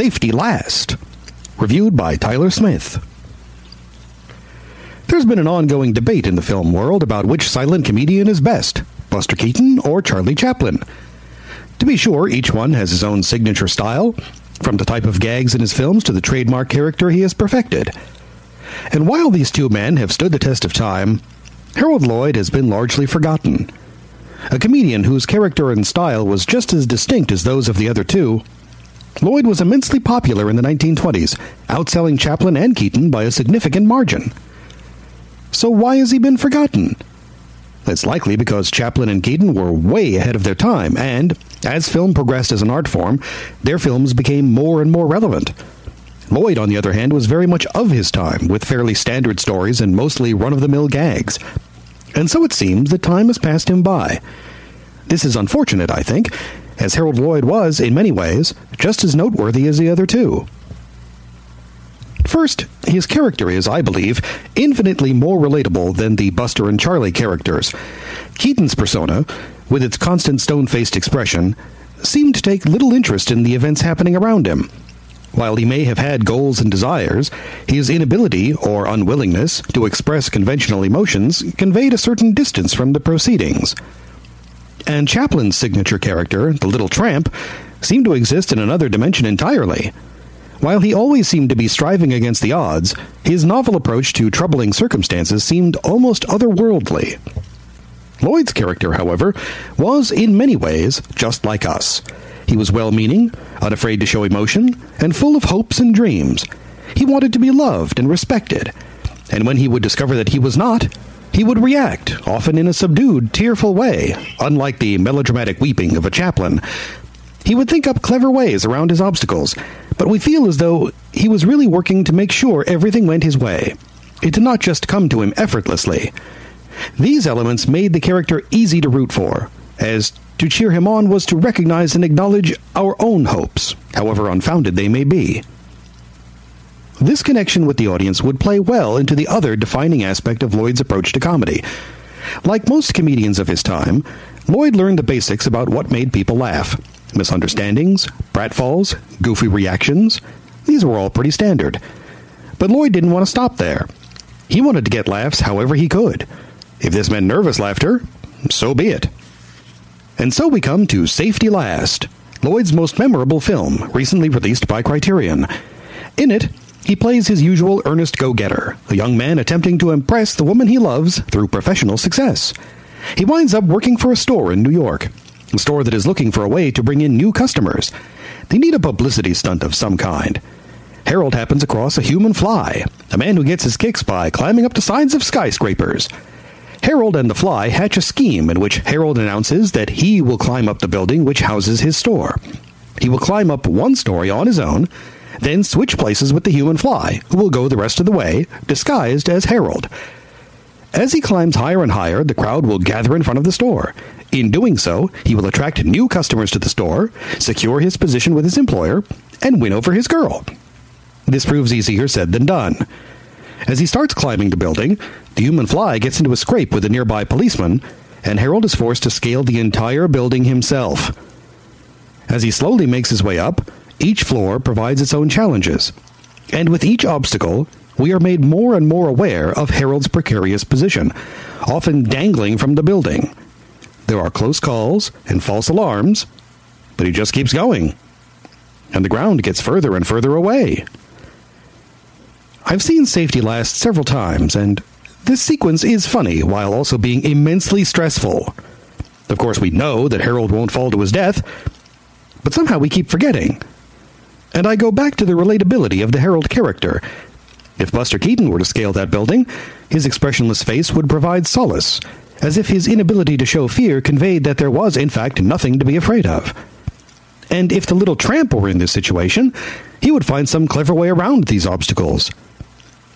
Safety Last, reviewed by Tyler Smith. There's been an ongoing debate in the film world about which silent comedian is best, Buster Keaton or Charlie Chaplin. To be sure, each one has his own signature style, from the type of gags in his films to the trademark character he has perfected. And while these two men have stood the test of time, Harold Lloyd has been largely forgotten. A comedian whose character and style was just as distinct as those of the other two, Lloyd was immensely popular in the 1920s, outselling Chaplin and Keaton by a significant margin. So why has he been forgotten? It's likely because Chaplin and Keaton were way ahead of their time, and as film progressed as an art form, their films became more and more relevant. Lloyd, on the other hand, was very much of his time, with fairly standard stories and mostly run of the mill gags. And so it seems that time has passed him by. This is unfortunate, I think, as Harold Lloyd was, in many ways, just as noteworthy as the other two. First, his character is, I believe, infinitely more relatable than the Buster and Charlie characters. Keaton's persona, with its constant stone faced expression, seemed to take little interest in the events happening around him. While he may have had goals and desires, his inability or unwillingness to express conventional emotions conveyed a certain distance from the proceedings. And Chaplin's signature character, the little tramp, seemed to exist in another dimension entirely. While he always seemed to be striving against the odds, his novel approach to troubling circumstances seemed almost otherworldly. Lloyd's character, however, was in many ways just like us. He was well meaning, unafraid to show emotion, and full of hopes and dreams. He wanted to be loved and respected. And when he would discover that he was not, he would react, often in a subdued, tearful way, unlike the melodramatic weeping of a Chaplin. He would think up clever ways around his obstacles, but we feel as though he was really working to make sure everything went his way. It did not just come to him effortlessly. These elements made the character easy to root for, as to cheer him on was to recognize and acknowledge our own hopes, however unfounded they may be. This connection with the audience would play well into the other defining aspect of Lloyd's approach to comedy. Like most comedians of his time, Lloyd learned the basics about what made people laugh misunderstandings, pratfalls, goofy reactions. These were all pretty standard. But Lloyd didn't want to stop there. He wanted to get laughs however he could. If this meant nervous laughter, so be it. And so we come to Safety Last, Lloyd's most memorable film, recently released by Criterion. In it, he plays his usual earnest go getter, a young man attempting to impress the woman he loves through professional success. He winds up working for a store in New York, a store that is looking for a way to bring in new customers. They need a publicity stunt of some kind. Harold happens across a human fly, a man who gets his kicks by climbing up the sides of skyscrapers. Harold and the Fly hatch a scheme in which Harold announces that he will climb up the building which houses his store. He will climb up one story on his own, then switch places with the human fly, who will go the rest of the way, disguised as Harold. As he climbs higher and higher, the crowd will gather in front of the store. In doing so, he will attract new customers to the store, secure his position with his employer, and win over his girl. This proves easier said than done. As he starts climbing the building, the human fly gets into a scrape with a nearby policeman, and Harold is forced to scale the entire building himself. As he slowly makes his way up, each floor provides its own challenges. And with each obstacle, we are made more and more aware of Harold's precarious position, often dangling from the building. There are close calls and false alarms, but he just keeps going. And the ground gets further and further away. I've seen Safety Last several times, and this sequence is funny while also being immensely stressful. Of course, we know that Harold won't fall to his death, but somehow we keep forgetting. And I go back to the relatability of the Harold character. If Buster Keaton were to scale that building, his expressionless face would provide solace, as if his inability to show fear conveyed that there was, in fact, nothing to be afraid of. And if the little tramp were in this situation, he would find some clever way around these obstacles.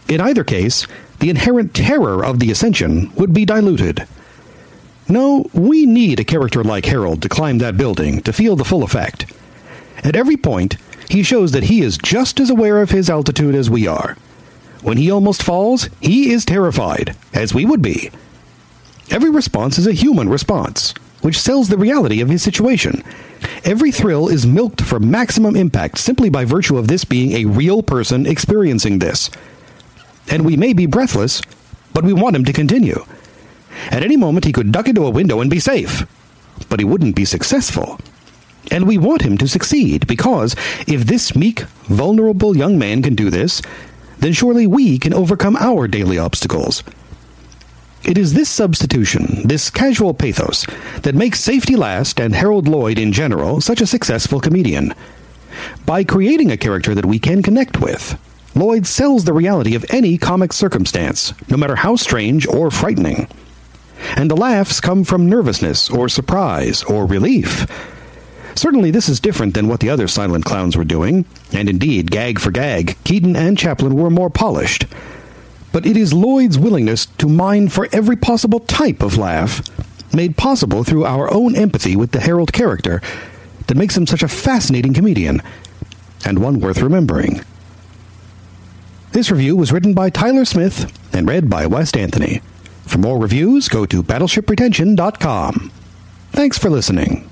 In either case, the inherent terror of the ascension would be diluted. No, we need a character like Harold to climb that building to feel the full effect. At every point, he shows that he is just as aware of his altitude as we are. When he almost falls, he is terrified, as we would be. Every response is a human response, which sells the reality of his situation. Every thrill is milked for maximum impact simply by virtue of this being a real person experiencing this. And we may be breathless, but we want him to continue. At any moment, he could duck into a window and be safe, but he wouldn't be successful. And we want him to succeed because if this meek, vulnerable young man can do this, then surely we can overcome our daily obstacles. It is this substitution, this casual pathos, that makes Safety Last and Harold Lloyd in general such a successful comedian. By creating a character that we can connect with, Lloyd sells the reality of any comic circumstance, no matter how strange or frightening. And the laughs come from nervousness or surprise or relief. Certainly, this is different than what the other silent clowns were doing, and indeed, gag for gag, Keaton and Chaplin were more polished but it is Lloyd's willingness to mine for every possible type of laugh, made possible through our own empathy with the Harold character, that makes him such a fascinating comedian, and one worth remembering. This review was written by Tyler Smith and read by West Anthony. For more reviews, go to battleshippretension.com. Thanks for listening.